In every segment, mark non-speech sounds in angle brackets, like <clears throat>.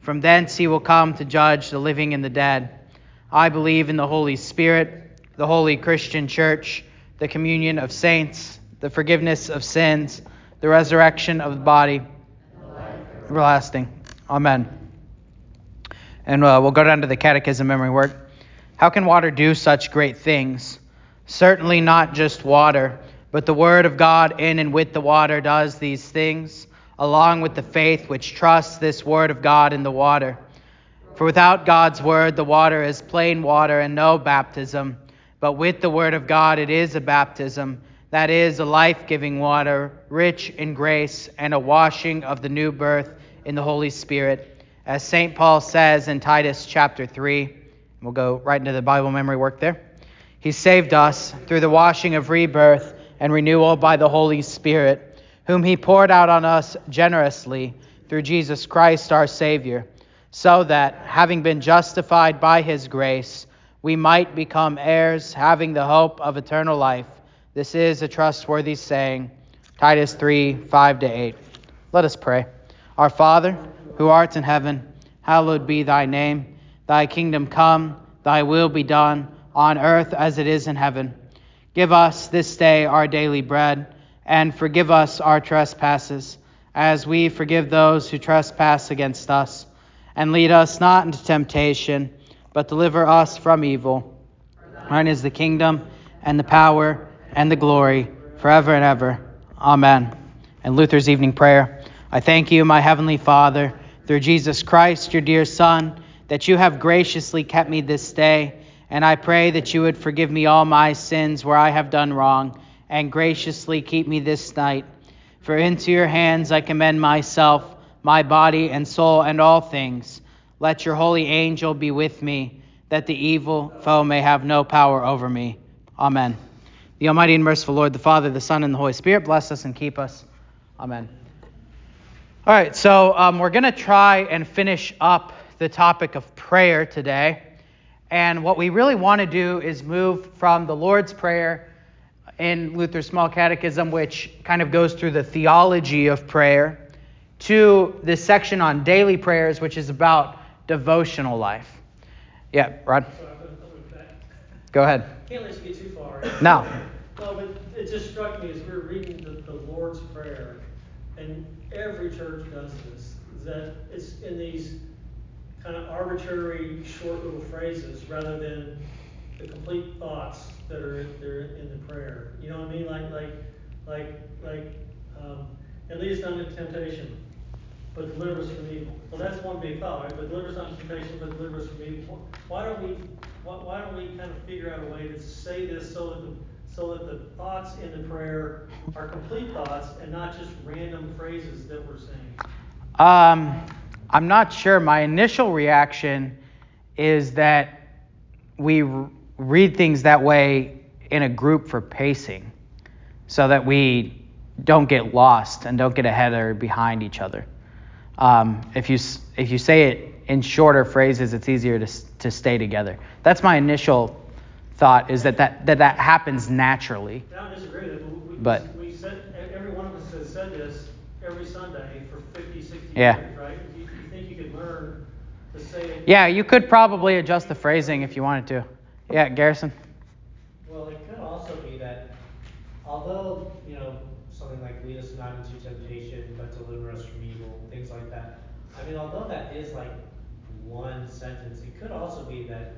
From thence he will come to judge the living and the dead. I believe in the Holy Spirit, the holy Christian church, the communion of saints, the forgiveness of sins, the resurrection of the body, everlasting. Amen. And uh, we'll go down to the catechism memory work. How can water do such great things? Certainly not just water, but the Word of God in and with the water does these things along with the faith which trusts this word of God in the water. For without God's word, the water is plain water and no baptism. But with the word of God, it is a baptism, that is, a life giving water, rich in grace, and a washing of the new birth in the Holy Spirit. As St. Paul says in Titus chapter 3, we'll go right into the Bible memory work there. He saved us through the washing of rebirth and renewal by the Holy Spirit whom he poured out on us generously through Jesus Christ our Savior, so that, having been justified by his grace, we might become heirs, having the hope of eternal life. This is a trustworthy saying. Titus 3 5 to 8. Let us pray. Our Father, who art in heaven, hallowed be thy name. Thy kingdom come, thy will be done, on earth as it is in heaven. Give us this day our daily bread and forgive us our trespasses, as we forgive those who trespass against us. And lead us not into temptation, but deliver us from evil. Thine is the kingdom, and the power, and the glory, forever and ever. Amen. And Luther's evening prayer. I thank you, my heavenly Father, through Jesus Christ, your dear Son, that you have graciously kept me this day, and I pray that you would forgive me all my sins where I have done wrong and graciously keep me this night. For into your hands I commend myself, my body and soul, and all things. Let your holy angel be with me, that the evil foe may have no power over me. Amen. The Almighty and merciful Lord, the Father, the Son, and the Holy Spirit, bless us and keep us. Amen. All right, so um, we're going to try and finish up the topic of prayer today. And what we really want to do is move from the Lord's Prayer in Luther's Small Catechism, which kind of goes through the theology of prayer, to this section on daily prayers, which is about devotional life. Yeah, Rod? Go ahead. Can't let you get too far. No. No, but it just struck me as we were reading the, the Lord's Prayer, and every church does this, that it's in these kind of arbitrary, short little phrases rather than the complete thoughts that are in, are in the prayer. You know what I mean? Like like like like um, and lead not temptation, but deliver us from evil. Well, that's one big thought, right? But deliver us not temptation, but deliver us from evil. Why don't we why, why don't we kind of figure out a way to say this so that the so that the thoughts in the prayer are complete thoughts and not just random phrases that we're saying? Um, I'm not sure. My initial reaction is that we read things that way in a group for pacing so that we don't get lost and don't get ahead or behind each other. Um, if you if you say it in shorter phrases, it's easier to to stay together. That's my initial thought is that that that, that happens naturally. I don't disagree. We, but we said every one of us has said this every Sunday for 50, 60 yeah. years, right? You, you think you could learn to say it? Yeah, you could probably adjust the phrasing if you wanted to. Yeah, Garrison. Well, it could also be that although, you know, something like lead us not into temptation, but deliver us from evil, things like that. I mean, although that is like one sentence, it could also be that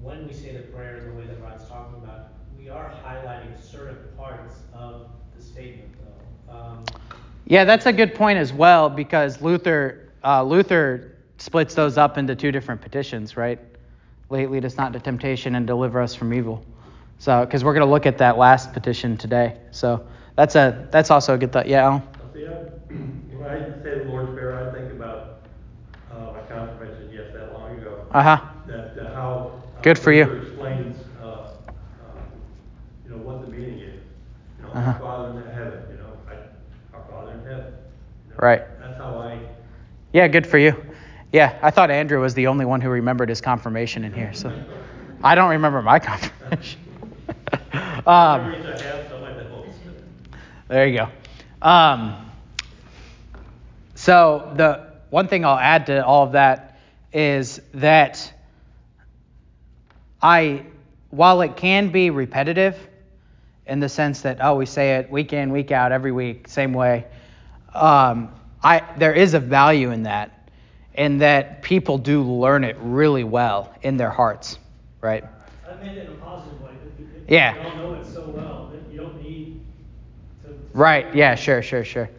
when we say the prayer in the way that Rod's talking about, we are highlighting certain parts of the statement, though. Um, yeah, that's a good point as well because Luther uh, Luther splits those up into two different petitions, right? Lead us not into temptation and deliver us from evil. So, because we're going to look at that last petition today. So that's a that's also a good thought. Yeah, Alan. <clears throat> When I say the Lord's Prayer, I think about uh, my confirmation, yes, that long ago. Uh huh. That, uh, how. uh, Good for you. Explains, uh, uh, you know, what the meaning is. You know, Uh-huh. our Father in heaven, you know, I, our Father in heaven. you know. Right. That's how I, Yeah, good for you. Yeah, I thought Andrew was the only one who remembered his confirmation in here, so I don't remember my <laughs> confirmation. <laughs> um. There you go. Um, so the one thing I'll add to all of that is that I, while it can be repetitive, in the sense that oh we say it week in week out every week same way, um, I there is a value in that, in that people do learn it really well in their hearts, right? I meant it in a positive way. Yeah. You all know it so well that you don't need to. to- Right. Yeah. Sure. Sure. Sure.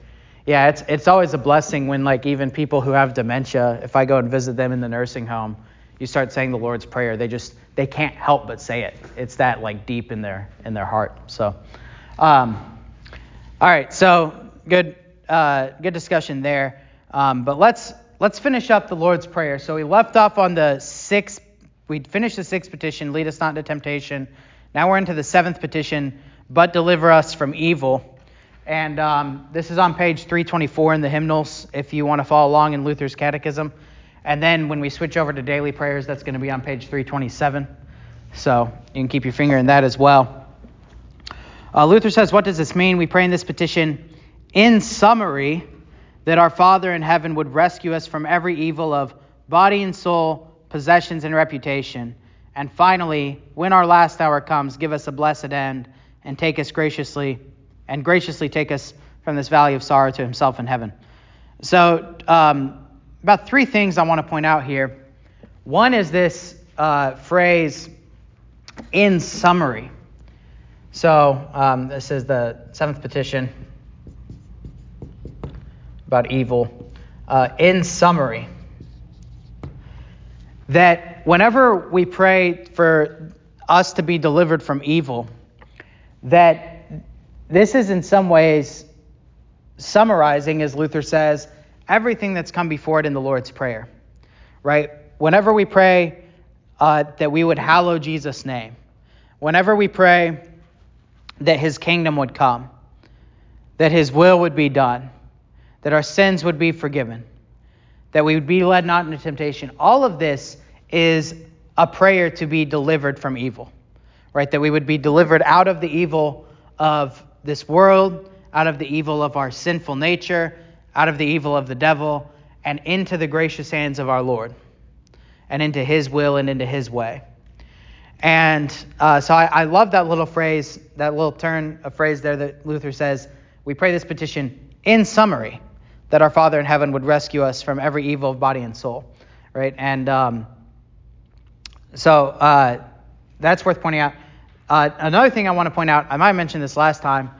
Yeah. It's it's always a blessing when like even people who have dementia, if I go and visit them in the nursing home, you start saying the Lord's Prayer, they just they can't help but say it. It's that like deep in their in their heart. So, um, all right. So good uh, good discussion there. Um, but let's let's finish up the Lord's Prayer. So we left off on the sixth. We finished the sixth petition, lead us not into temptation. Now we're into the seventh petition, but deliver us from evil. And um, this is on page 324 in the hymnals if you want to follow along in Luther's Catechism. And then when we switch over to daily prayers, that's going to be on page 327. So you can keep your finger in that as well. Uh, Luther says, What does this mean? We pray in this petition, in summary, that our Father in heaven would rescue us from every evil of body and soul, possessions and reputation. And finally, when our last hour comes, give us a blessed end and take us graciously and graciously take us from this valley of sorrow to himself in heaven. So, um, about three things I want to point out here. One is this uh, phrase, in summary. So, um, this is the seventh petition about evil. Uh, in summary, that whenever we pray for us to be delivered from evil, that this is in some ways summarizing, as Luther says, everything that's come before it in the Lord's Prayer, right? Whenever we pray uh, that we would hallow Jesus' name, whenever we pray that his kingdom would come, that his will would be done, that our sins would be forgiven, that we would be led not into temptation, all of this is a prayer to be delivered from evil, right? That we would be delivered out of the evil of this world, out of the evil of our sinful nature, out of the evil of the devil, and into the gracious hands of our Lord, and into His will and into His way. And uh, so I, I love that little phrase, that little turn of phrase there that Luther says, we pray this petition in summary, that our Father in heaven would rescue us from every evil of body and soul, right? And um, so uh, that's worth pointing out. Uh, another thing I want to point out, I might have mentioned this last time,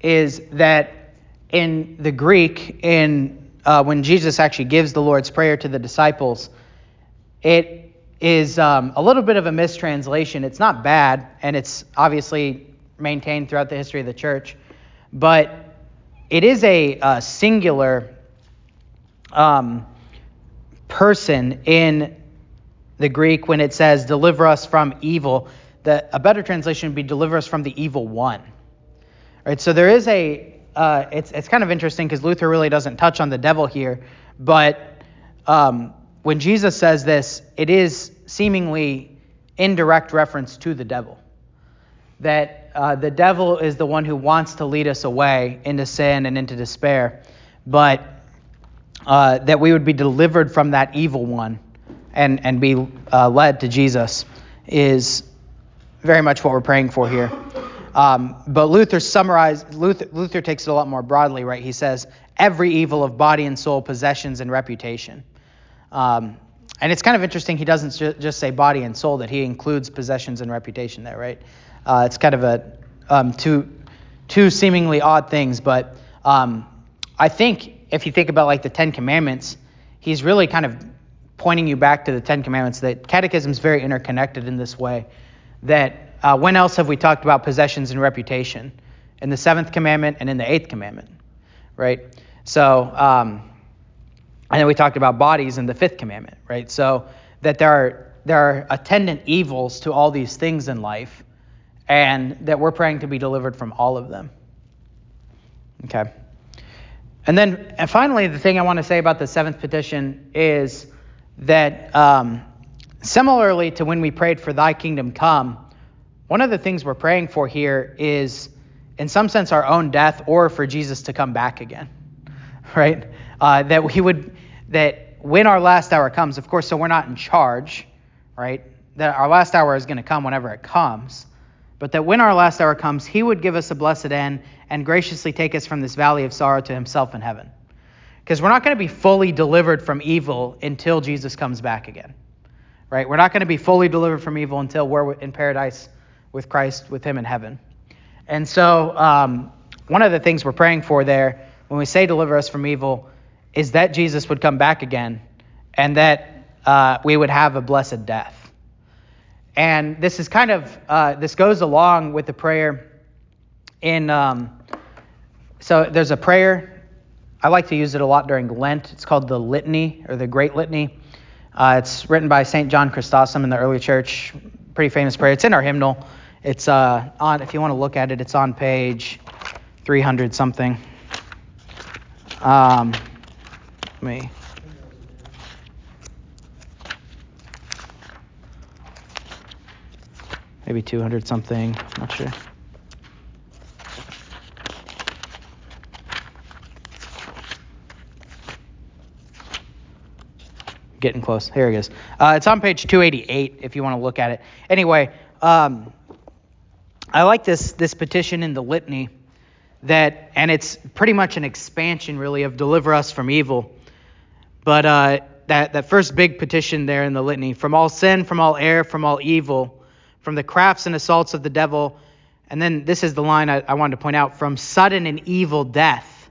is that in the Greek, in uh, when Jesus actually gives the Lord's Prayer to the disciples, it is um, a little bit of a mistranslation. It's not bad, and it's obviously maintained throughout the history of the church, but it is a, a singular um, person in the Greek when it says "deliver us from evil." That a better translation would be "deliver us from the evil one." Right. So there is a. Uh, it's it's kind of interesting because Luther really doesn't touch on the devil here, but um, when Jesus says this, it is seemingly indirect reference to the devil. That uh, the devil is the one who wants to lead us away into sin and into despair, but uh, that we would be delivered from that evil one and, and be uh, led to Jesus is very much what we're praying for here. Um, but Luther summarized, Luther, Luther takes it a lot more broadly, right? He says, every evil of body and soul, possessions and reputation. Um, and it's kind of interesting, he doesn't ju- just say body and soul, that he includes possessions and reputation there, right? Uh, it's kind of a um, two, two seemingly odd things, but um, I think if you think about like the Ten Commandments, he's really kind of pointing you back to the Ten Commandments. That Catechism is very interconnected in this way. That uh, when else have we talked about possessions and reputation? In the seventh commandment and in the eighth commandment, right? So, um, And then we talked about bodies in the fifth commandment, right? So that there are there are attendant evils to all these things in life, and that we're praying to be delivered from all of them. Okay. And then, and finally, the thing I want to say about the seventh petition is that um, similarly to when we prayed for Thy kingdom come, one of the things we're praying for here is, in some sense, our own death or for Jesus to come back again, <laughs> right? Uh, that He would, that when our last hour comes, of course, so we're not in charge, right? That our last hour is going to come whenever it comes, but that when our last hour comes, He would give us a blessed end and graciously take us from this valley of sorrow to Himself in heaven. Because we're not going to be fully delivered from evil until Jesus comes back again, right? We're not going to be fully delivered from evil until we're in paradise with Christ, with Him in heaven. And so, um, one of the things we're praying for there, when we say deliver us from evil, is that Jesus would come back again and that uh, we would have a blessed death. And this is kind of, uh, this goes along with the prayer in, um, so there's a prayer. I like to use it a lot during Lent. It's called the Litany or the Great Litany. Uh, it's written by St. John Chrysostom in the early church. Pretty famous prayer. It's in our hymnal. It's uh, on, if you want to look at it, it's on page 300 something. Um, let me. Maybe 200 something. Not sure. Getting close. Here it is. Uh, it's on page 288 if you want to look at it. Anyway, um, I like this this petition in the litany that, and it's pretty much an expansion really of deliver us from evil. But uh, that that first big petition there in the litany, from all sin, from all error, from all evil, from the crafts and assaults of the devil, and then this is the line I, I wanted to point out: from sudden and evil death,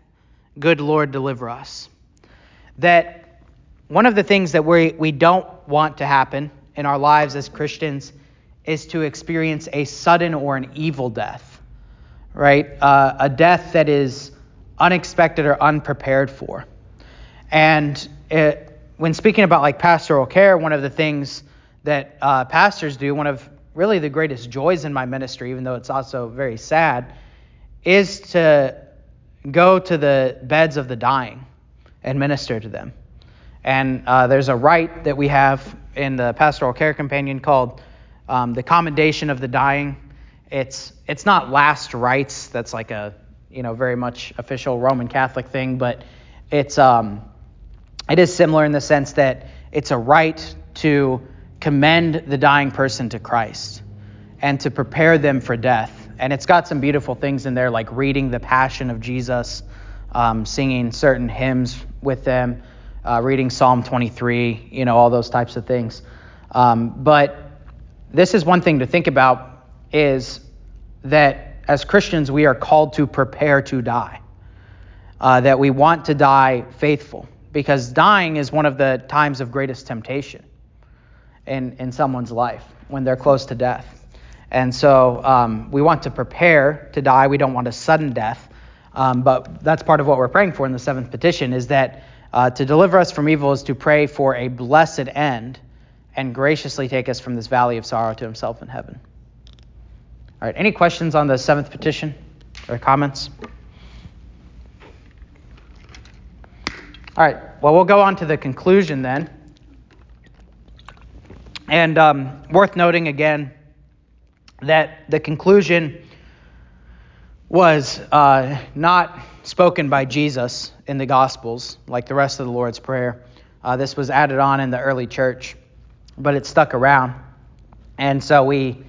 good Lord, deliver us. That one of the things that we we don't want to happen in our lives as Christians is to experience a sudden or an evil death, right? Uh, a death that is unexpected or unprepared for. And it, when speaking about like pastoral care, one of the things that uh, pastors do, one of really the greatest joys in my ministry, even though it's also very sad, is to go to the beds of the dying and minister to them. And uh, there's a rite that we have in the pastoral care companion called um, the commendation of the dying. It's it's not last rites. That's like a you know very much official Roman Catholic thing, but it's um, it is similar in the sense that it's a rite to commend the dying person to Christ and to prepare them for death. And it's got some beautiful things in there, like reading the Passion of Jesus, um, singing certain hymns with them, uh, reading Psalm 23, you know, all those types of things. Um, but this is one thing to think about is that as Christians, we are called to prepare to die, uh, that we want to die faithful, because dying is one of the times of greatest temptation in, in someone's life when they're close to death. And so um, we want to prepare to die. We don't want a sudden death. Um, but that's part of what we're praying for in the seventh petition is that uh, to deliver us from evil is to pray for a blessed end and graciously take us from this valley of sorrow to himself in heaven. All right, any questions on the seventh petition or comments? All right, well, we'll go on to the conclusion then. And um, worth noting again that the conclusion was uh, not spoken by Jesus in the Gospels like the rest of the Lord's Prayer. Uh, this was added on in the early church but it stuck around. And so we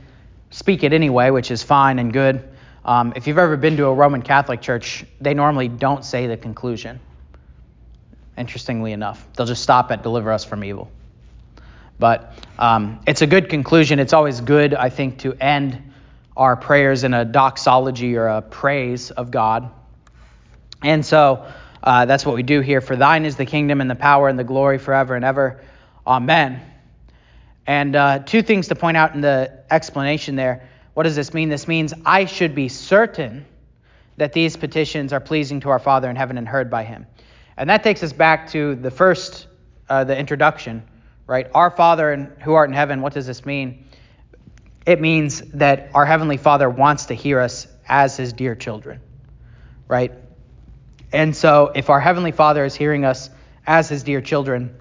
speak it anyway, which is fine and good. Um, if you've ever been to a Roman Catholic church, they normally don't say the conclusion. Interestingly enough, they'll just stop at deliver us from evil. But um, it's a good conclusion. It's always good, I think, to end our prayers in a doxology or a praise of God. And so uh, that's what we do here. For thine is the kingdom and the power and the glory forever and ever. Amen. And uh, two things to point out in the explanation there. What does this mean? This means I should be certain that these petitions are pleasing to our Father in heaven and heard by him. And that takes us back to the first, uh, the introduction, right? Our Father and who art in heaven, what does this mean? It means that our Heavenly Father wants to hear us as His dear children, right? And so if our Heavenly Father is hearing us as His dear children,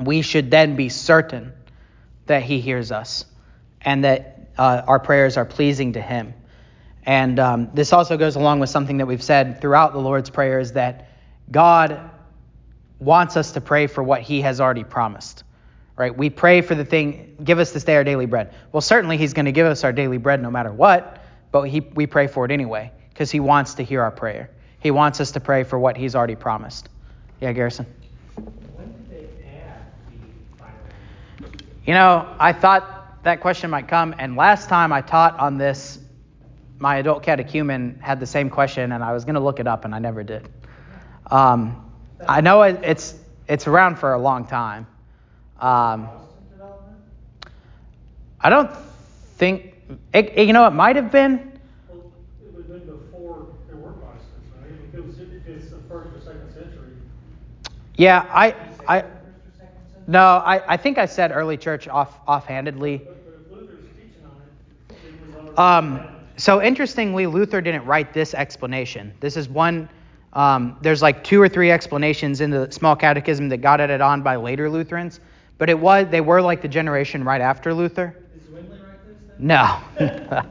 we should then be certain that He hears us and that uh, our prayers are pleasing to Him. And um, this also goes along with something that we've said throughout the Lord's Prayer is that God wants us to pray for what He has already promised. Right? We pray for the thing, give us this day our daily bread. Well, certainly He's going to give us our daily bread no matter what, but he, we pray for it anyway because He wants to hear our prayer. He wants us to pray for what He's already promised. Yeah, Garrison? You know, I thought that question might come, and last time I taught on this, my adult catechumen had the same question, and I was going to look it up, and I never did. Um, I know it, it's it's around for a long time. Um, I don't think it, you know it might have been. Before the first or second century. Yeah, I I no, I, I think I said early church off offhandedly. Um, so interestingly, Luther didn't write this explanation. This is one. Um, there's like two or three explanations in the small catechism that got added on by later Lutherans, but it was they were like the generation right after Luther. Did Zwingli write this? No.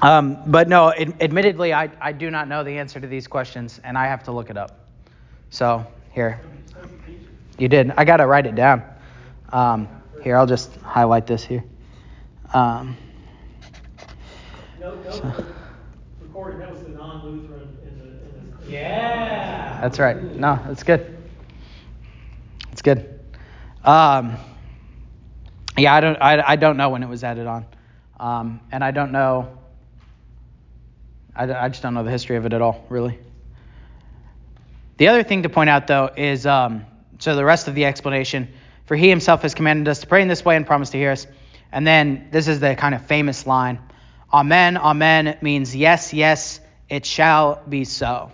<laughs> um, but no, ad- admittedly, I, I do not know the answer to these questions, and I have to look it up. So here, you did. I got to write it down. Um, here, I'll just highlight this here. Um, No, no, recording, that was the non-Lutheran in the, in the. Yeah. That's right. No, that's good. That's good. Um, yeah, I don't. I, I don't know when it was added on, um, and I don't know. I, I just don't know the history of it at all, really. The other thing to point out, though, is um, so the rest of the explanation. For he himself has commanded us to pray in this way and promised to hear us. And then this is the kind of famous line Amen, Amen means yes, yes, it shall be so.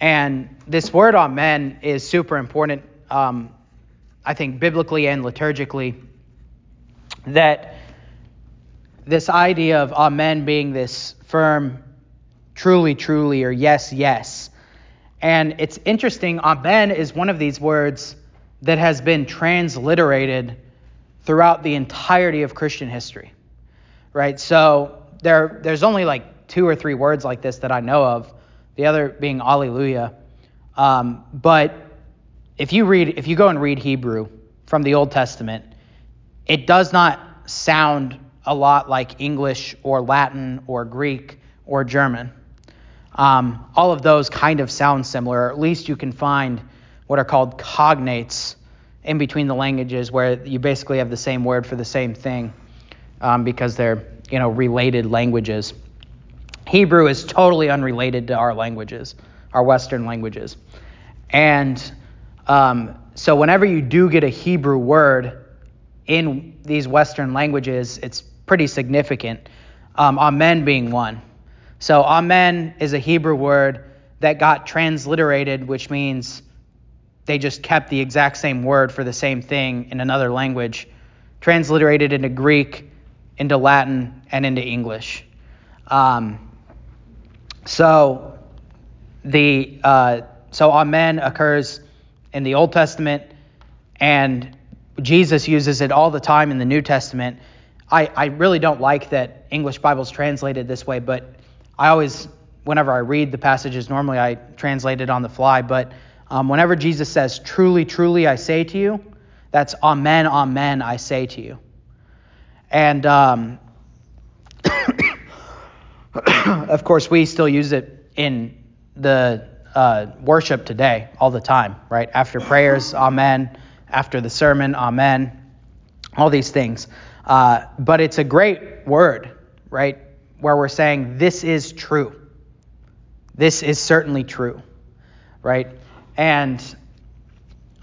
And this word Amen is super important, um, I think, biblically and liturgically. That this idea of Amen being this firm, truly, truly, or yes, yes. And it's interesting, Amen is one of these words that has been transliterated throughout the entirety of Christian history. Right? So there, there's only like two or three words like this that I know of, the other being Alleluia. Um, but if you read, if you go and read Hebrew from the Old Testament, it does not sound a lot like English or Latin or Greek or German. Um, all of those kind of sound similar, or at least you can find what are called cognates in between the languages, where you basically have the same word for the same thing um, because they're you know related languages. Hebrew is totally unrelated to our languages, our Western languages, and um, so whenever you do get a Hebrew word in these Western languages, it's pretty significant. Um, amen being one. So amen is a Hebrew word that got transliterated, which means they just kept the exact same word for the same thing in another language, transliterated into Greek, into Latin, and into English. Um, so the uh, so amen occurs in the Old Testament, and Jesus uses it all the time in the New Testament. I, I really don't like that English Bible's translated this way, but I always, whenever I read the passages, normally I translate it on the fly. But um, whenever Jesus says, Truly, truly, I say to you, that's Amen, Amen, I say to you. And um, <coughs> of course, we still use it in the uh, worship today all the time, right? After prayers, Amen. After the sermon, Amen. All these things. Uh, but it's a great word, right? Where we're saying, This is true. This is certainly true, right? And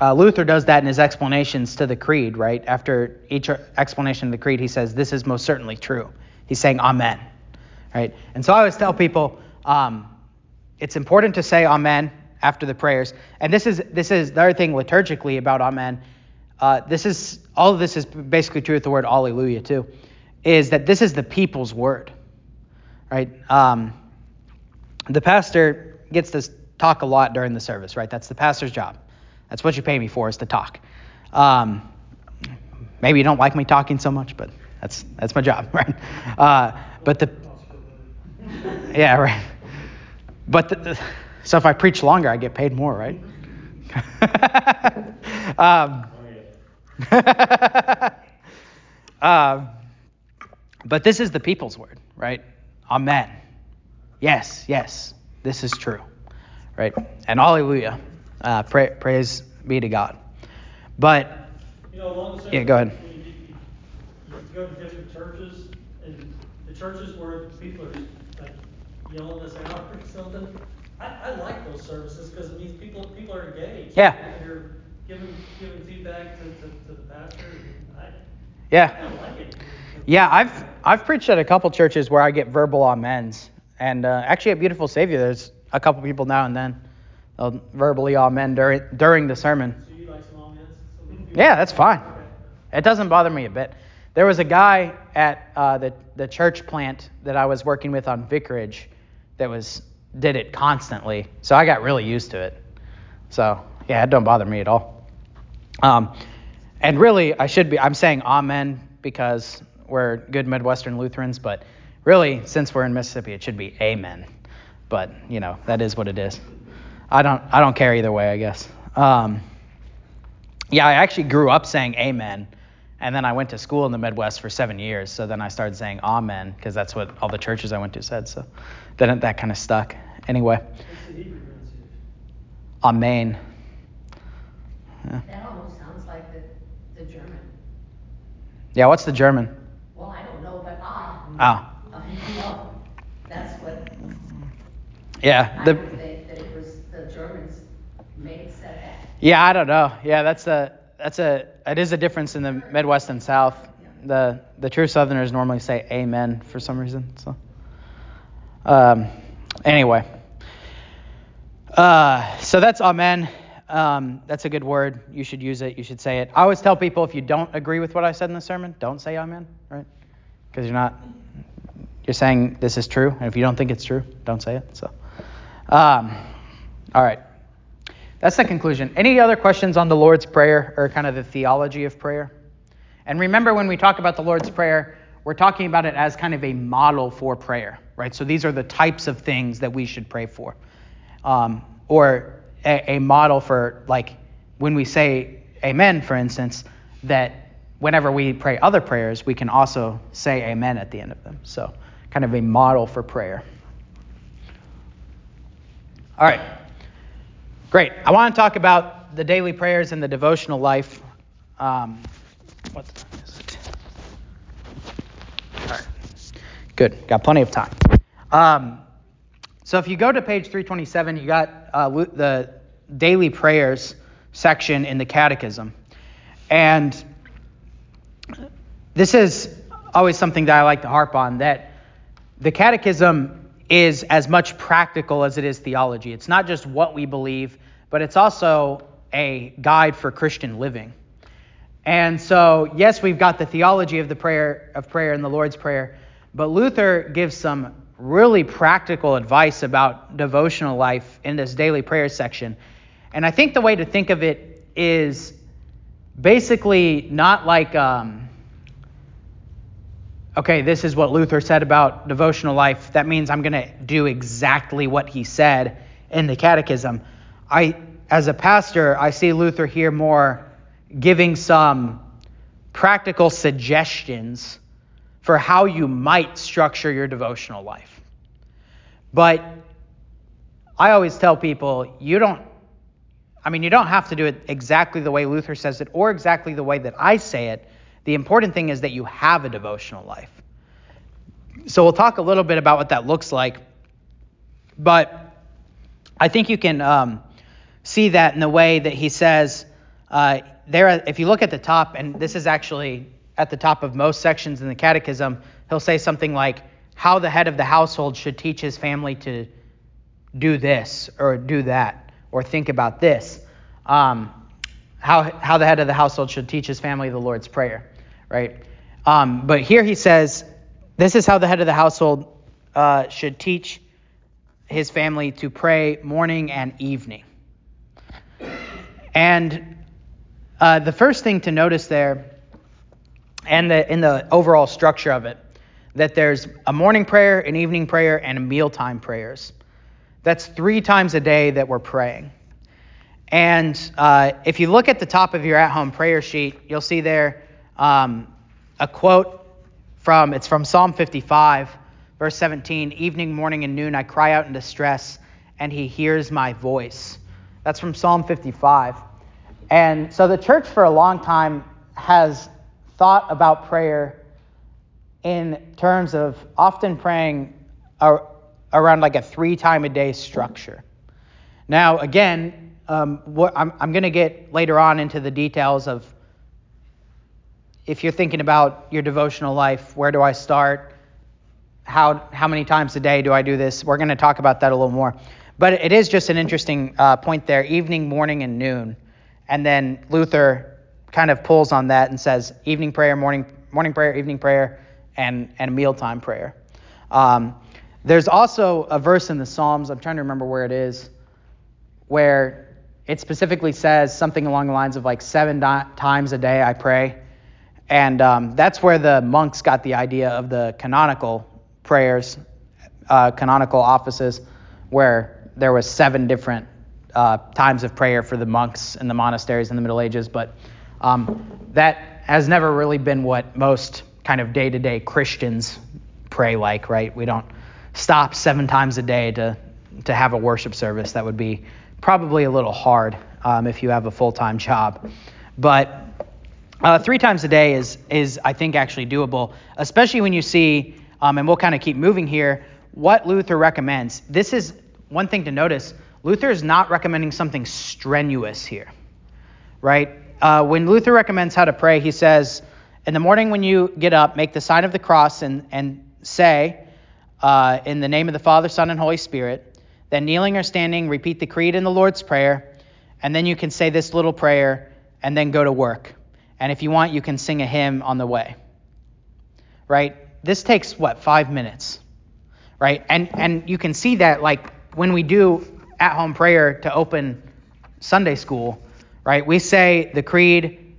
uh, Luther does that in his explanations to the creed, right? After each explanation of the creed, he says, This is most certainly true. He's saying, Amen, right? And so I always tell people, um, it's important to say Amen after the prayers. And this is this is the other thing liturgically about Amen. Uh, this is all of this is basically true with the word Alleluia too, is that this is the people's word, right? Um, the pastor gets to talk a lot during the service, right? That's the pastor's job. That's what you pay me for is to talk. Um, maybe you don't like me talking so much, but that's that's my job, <laughs> right? Uh, but the yeah, right. But the, so if I preach longer, I get paid more, right? <laughs> um, <laughs> um, but this is the people's word, right? Amen. Yes, yes, this is true, right? And hallelujah. Uh, pray, praise be to God. But, You know, along the same. Yeah, go ahead. You, you- go to different churches, and the churches where people are yelling us out or something, I, I like those services, because it means people, people are engaged. Yeah. You're giving, giving feedback to, to, to the pastor, I, I yeah. kinda like it. Yeah, I've I've preached at a couple churches where I get verbal amens, and uh, actually at Beautiful Savior, there's a couple people now and then they'll verbally amen during during the sermon. So you like some amens? Yeah, that's fine. Okay. It doesn't bother me a bit. There was a guy at uh, the the church plant that I was working with on Vicarage that was did it constantly, so I got really used to it. So yeah, it don't bother me at all. Um, and really, I should be. I'm saying amen because we're good Midwestern Lutherans, but really, since we're in Mississippi, it should be amen. But you know, that is what it is. I don't I don't care either way, I guess. Um, yeah, I actually grew up saying amen, and then I went to school in the Midwest for seven years. So then I started saying amen because that's what all the churches I went to said. So then it, that kind of stuck. Anyway, What's the Hebrew pronunciation? amen. Yeah. That almost sounds like the, the German. yeah, what's the German? Well, I don't know, but ah. Ah, that's what yeah. I The would think that it was the Germans may have said that. yeah, I don't know. Yeah, that's a that's a it is a difference in the Midwest and South. The the true Southerners normally say amen for some reason. So um, anyway, uh, so that's amen. Um, that's a good word. You should use it. You should say it. I always tell people if you don't agree with what I said in the sermon, don't say amen, right? Because you're not you're saying this is true, and if you don't think it's true, don't say it. So, um, all right. That's the conclusion. Any other questions on the Lord's Prayer or kind of the theology of prayer? And remember, when we talk about the Lord's Prayer, we're talking about it as kind of a model for prayer, right? So these are the types of things that we should pray for. Um, or a, a model for, like, when we say amen, for instance, that whenever we pray other prayers, we can also say amen at the end of them. So, kind of a model for prayer. All right. Great. I want to talk about the daily prayers and the devotional life. Um, what time is it? All right. Good. Got plenty of time. Um, so if you go to page 327, you got uh, the daily prayers section in the Catechism, and this is always something that I like to harp on. That the Catechism is as much practical as it is theology. It's not just what we believe, but it's also a guide for Christian living. And so, yes, we've got the theology of the prayer of prayer and the Lord's Prayer, but Luther gives some really practical advice about devotional life in this daily prayer section. And I think the way to think of it is basically not like, um, okay, this is what Luther said about devotional life. That means I'm going to do exactly what he said in the Catechism. I, as a pastor, I see Luther here more giving some practical suggestions for how you might structure your devotional life. But I always tell people you don't, I mean, you don't have to do it exactly the way Luther says it or exactly the way that I say it. The important thing is that you have a devotional life. So we'll talk a little bit about what that looks like. But I think you can um, see that in the way that he says, uh, there, if you look at the top, and this is actually at the top of most sections in the Catechism, he'll say something like, how the head of the household should teach his family to do this or do that or think about this. Um, how, how the head of the household should teach his family the Lord's Prayer, right? Um, but here he says, this is how the head of the household uh, should teach his family to pray morning and evening. And uh, the first thing to notice there, and the, in the overall structure of it, that there's a morning prayer, an evening prayer, and a mealtime prayers. That's three times a day that we're praying. And uh, if you look at the top of your at-home prayer sheet, you'll see there um, a quote from it's from Psalm 55, verse 17. Evening, morning, and noon I cry out in distress, and He hears my voice. That's from Psalm 55. And so the church for a long time has thought about prayer in terms of often praying around like a three time a day structure. Now, again, um, what, I'm, I'm going to get later on into the details of if you're thinking about your devotional life, where do I start? How, how many times a day do I do this? We're going to talk about that a little more. But it is just an interesting uh, point there evening, morning, and noon. And then Luther kind of pulls on that and says evening prayer, morning, morning prayer, evening prayer, and, and mealtime prayer. Um, there's also a verse in the Psalms, I'm trying to remember where it is, where it specifically says something along the lines of like seven di- times a day I pray. And um, that's where the monks got the idea of the canonical prayers, uh, canonical offices, where there was seven different uh, times of prayer for the monks in the monasteries in the Middle Ages. But um, that has never really been what most kind of day-to-day Christians pray like, right? We don't stop seven times a day to to have a worship service. That would be probably a little hard um, if you have a full-time job, but uh, three times a day is is I think actually doable, especially when you see, um, and we'll kind of keep moving here. What Luther recommends. This is one thing to notice. Luther is not recommending something strenuous here, right? Uh, when Luther recommends how to pray, he says, in the morning when you get up, make the sign of the cross and and say uh, in the name of the Father, Son, and Holy Spirit. Then, kneeling or standing, repeat the creed and the Lord's Prayer. And then you can say this little prayer and then go to work. And if you want, you can sing a hymn on the way. Right? This takes, what, five minutes? Right? And, and you can see that, like, when we do at home prayer to open Sunday school, right? We say the creed,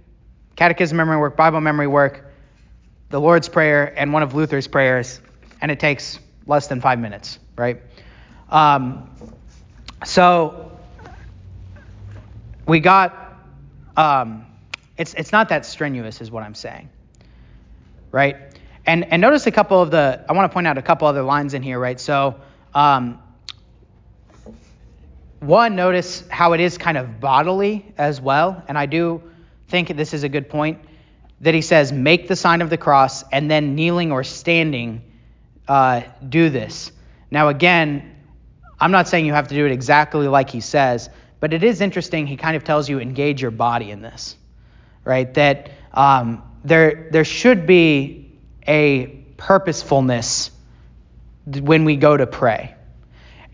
catechism memory work, Bible memory work, the Lord's Prayer, and one of Luther's prayers, and it takes less than five minutes, right? Um, so we got, um, it's, it's not that strenuous, is what I'm saying, right? And, and notice a couple of the, I want to point out a couple other lines in here, right? So, um, one, notice how it is kind of bodily as well. And I do think this is a good point that he says, make the sign of the cross, and then kneeling or standing uh, do this. Now, again, I'm not saying you have to do it exactly like he says, but it is interesting. He kind of tells you engage your body in this, right? That um, there there should be a purposefulness when we go to pray,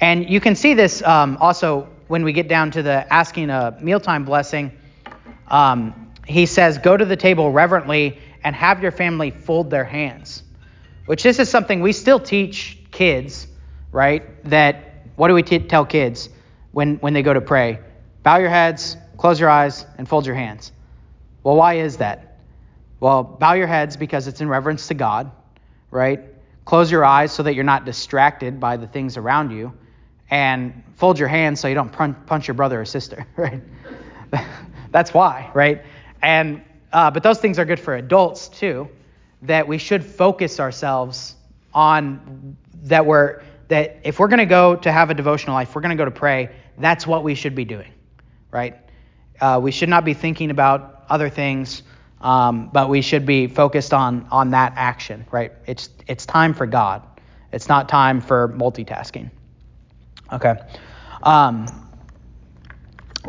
and you can see this um, also when we get down to the asking a mealtime blessing. Um, he says, "Go to the table reverently and have your family fold their hands." which this is something we still teach kids, right? That what do we t- tell kids when, when they go to pray? Bow your heads, close your eyes, and fold your hands. Well, why is that? Well, bow your heads because it's in reverence to God, right? Close your eyes so that you're not distracted by the things around you, and fold your hands so you don't punch your brother or sister, <laughs> right? That's why, right? And uh, but those things are good for adults too that we should focus ourselves on that we're that if we're going to go to have a devotional life, we're going to go to pray, that's what we should be doing, right? Uh, we should not be thinking about other things, um, but we should be focused on on that action, right? It's it's time for God. It's not time for multitasking. Okay. Um,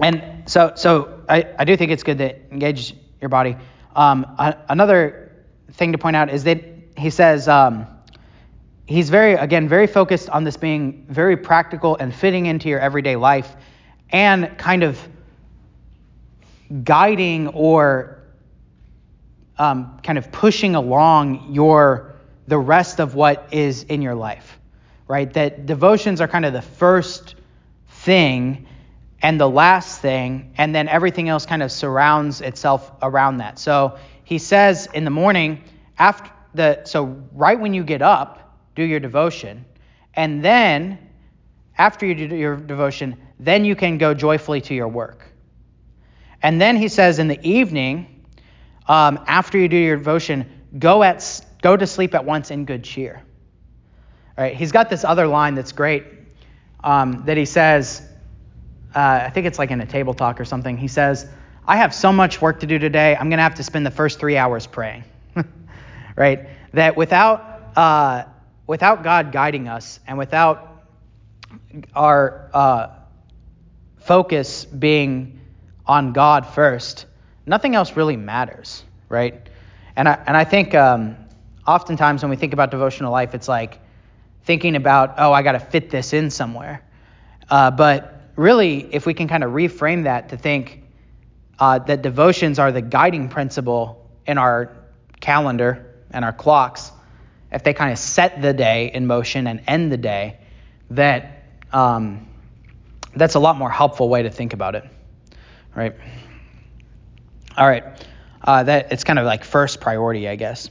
and so so I, I do think it's good to engage your body. Um, another thing to point out is that he says um, he's very, again, very focused on this being very practical and fitting into your everyday life and kind of guiding or um, kind of pushing along your the rest of what is in your life right? That devotions are kind of the first thing and the last thing and then everything else kind of surrounds itself around that. So he says in the morning after the so right when you get up do your devotion. And then after you do your devotion then you can go joyfully to your work. And then he says in the evening, um, after you do your devotion, go at go to sleep at once in good cheer. Right, he's got this other line that's great um, that he says. Uh, I think it's like in a table talk or something. He says, "I have so much work to do today. I'm going to have to spend the first three hours praying." <laughs> right? That without uh, without God guiding us and without our uh, focus being on God first, nothing else really matters, right? And I, and I think um, oftentimes when we think about devotional life, it's like thinking about, oh, I got to fit this in somewhere. Uh, but really, if we can kind of reframe that to think uh, that devotions are the guiding principle in our calendar and our clocks, if they kind of set the day in motion and end the day, that um, that's a lot more helpful way to think about it right? All right. Uh, that it's kind of like first priority, I guess.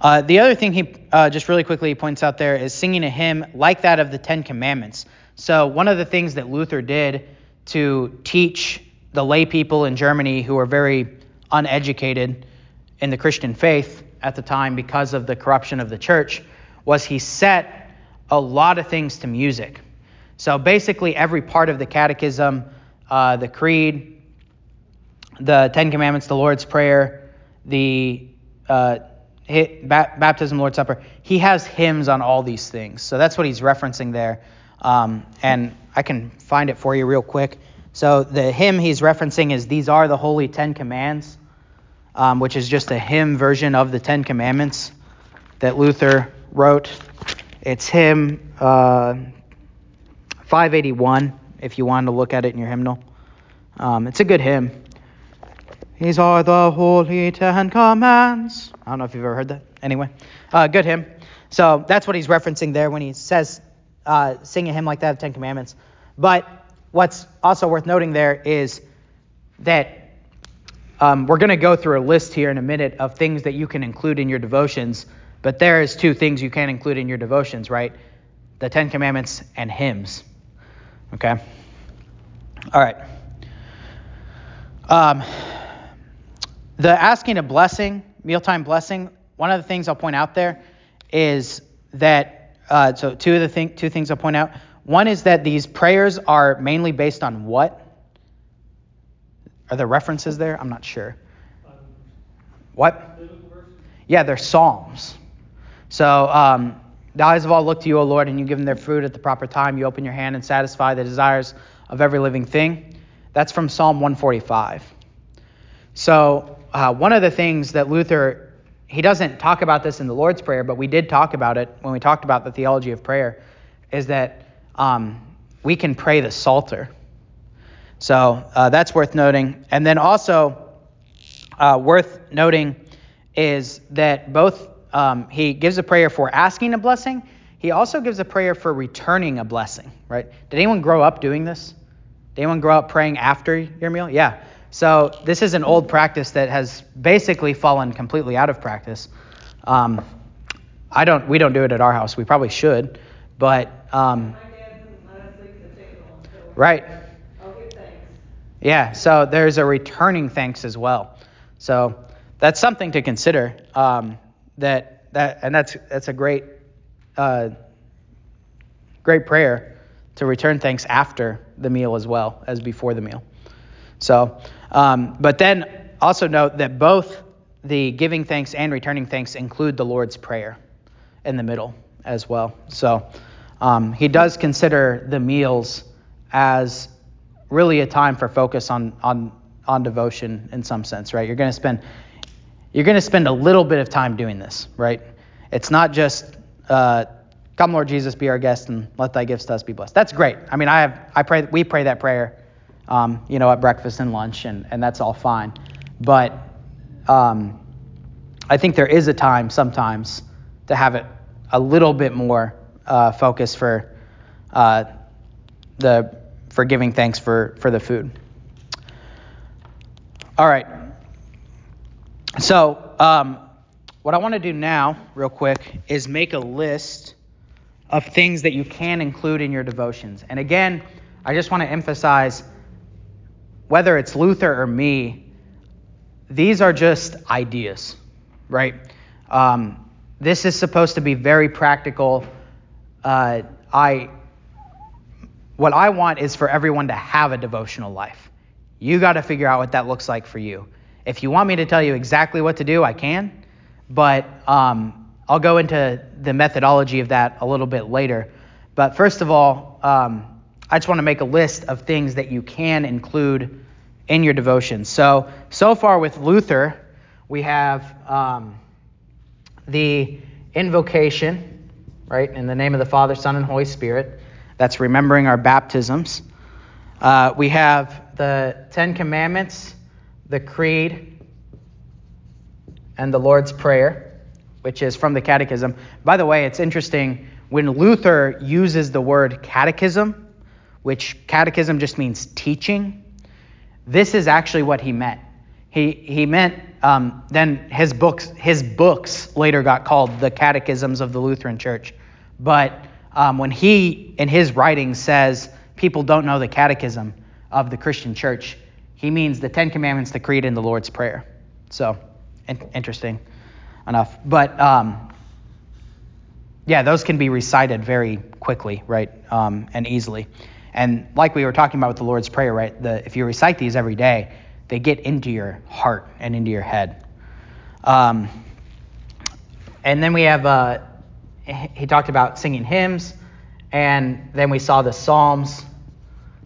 Uh, the other thing he uh, just really quickly points out there is singing a hymn like that of the Ten Commandments. So one of the things that Luther did to teach the lay people in Germany who were very uneducated in the Christian faith at the time because of the corruption of the church was he set a lot of things to music. So basically every part of the catechism uh, the Creed, the Ten Commandments, the Lord's Prayer, the uh, baptism, Lord's Supper. He has hymns on all these things. So that's what he's referencing there. Um, and I can find it for you real quick. So the hymn he's referencing is These Are the Holy Ten Commands, um, which is just a hymn version of the Ten Commandments that Luther wrote. It's hymn uh, 581 if you wanted to look at it in your hymnal. Um, it's a good hymn. These are the holy Ten Commands. I don't know if you've ever heard that. Anyway, uh, good hymn. So that's what he's referencing there when he says uh, sing a hymn like that, Ten Commandments. But what's also worth noting there is that um, we're going to go through a list here in a minute of things that you can include in your devotions. But there is two things you can include in your devotions, right? The Ten Commandments and hymns. Okay? All right. Um, the asking a blessing, mealtime blessing, one of the things I'll point out there is that, uh, so two of the thing, two things I'll point out. One is that these prayers are mainly based on what? Are there references there? I'm not sure. What? Yeah, they're psalms. So um, the eyes of all look to you, O Lord, and you give them their food at the proper time. You open your hand and satisfy the desires of every living thing. That's from Psalm 145. So, uh, one of the things that Luther, he doesn't talk about this in the Lord's Prayer, but we did talk about it when we talked about the theology of prayer, is that um, we can pray the Psalter. So, uh, that's worth noting. And then also, uh, worth noting is that both um, he gives a prayer for asking a blessing. He also gives a prayer for returning a blessing, right? Did anyone grow up doing this? Did anyone grow up praying after your meal? Yeah. So this is an old practice that has basically fallen completely out of practice. Um, I don't. We don't do it at our house. We probably should, but um, right. Yeah. So there's a returning thanks as well. So that's something to consider. Um, that that and that's that's a great uh, great prayer to return thanks after the meal as well as before the meal. So, um, but then also note that both the giving thanks and returning thanks include the Lord's prayer in the middle as well. So um, he does consider the meals as really a time for focus on on on devotion in some sense, right? You're going to spend you're going to spend a little bit of time doing this, right? It's not just uh, "Come, Lord Jesus, be our guest, and let Thy gifts to us be blessed." That's great. I mean, I have I pray we pray that prayer, um, you know, at breakfast and lunch, and and that's all fine. But um, I think there is a time sometimes to have it a little bit more uh, focus for uh, the for giving thanks for for the food. All right. So, um, what I want to do now, real quick, is make a list of things that you can include in your devotions. And again, I just want to emphasize whether it's Luther or me, these are just ideas, right? Um, this is supposed to be very practical. Uh, I, what I want is for everyone to have a devotional life. You got to figure out what that looks like for you. If you want me to tell you exactly what to do, I can, but um, I'll go into the methodology of that a little bit later. But first of all, um, I just want to make a list of things that you can include in your devotions. So, so far with Luther, we have um, the invocation, right, in the name of the Father, Son, and Holy Spirit. That's remembering our baptisms. Uh, we have the Ten Commandments, the Creed, and the Lord's Prayer, which is from the Catechism. By the way, it's interesting when Luther uses the word catechism, which catechism just means teaching, this is actually what he meant. He, he meant um, then his books his books later got called the Catechisms of the Lutheran Church, but um, when he in his writings says people don't know the Catechism, of the Christian church. He means the Ten Commandments, the Creed, and the Lord's Prayer. So, in- interesting enough. But um, yeah, those can be recited very quickly, right, um, and easily. And like we were talking about with the Lord's Prayer, right, the, if you recite these every day, they get into your heart and into your head. Um, and then we have, uh, he talked about singing hymns, and then we saw the Psalms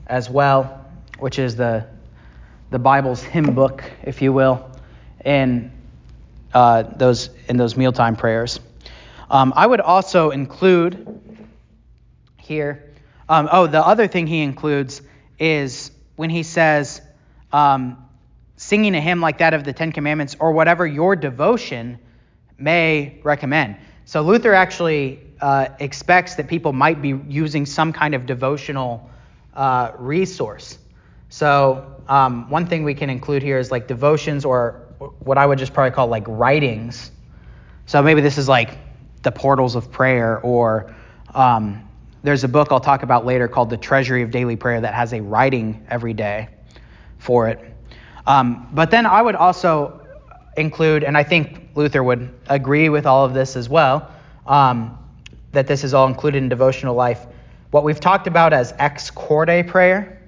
as well which is the the Bible's hymn book, if you will, in uh, those in those mealtime prayers. Um, I would also include here. Um, oh, the other thing he includes is when he says um, singing a hymn like that of the Ten Commandments or whatever your devotion may recommend. So Luther actually uh, expects that people might be using some kind of devotional uh, resource. So um, one thing we can include here is like devotions or what I would just probably call like writings. So maybe this is like the portals of prayer or um, there's a book I'll talk about later called The Treasury of Daily Prayer that has a writing every day for it. Um, but then I would also include, and I think Luther would agree with all of this as well, um, that this is all included in devotional life. What we've talked about as ex corde prayer,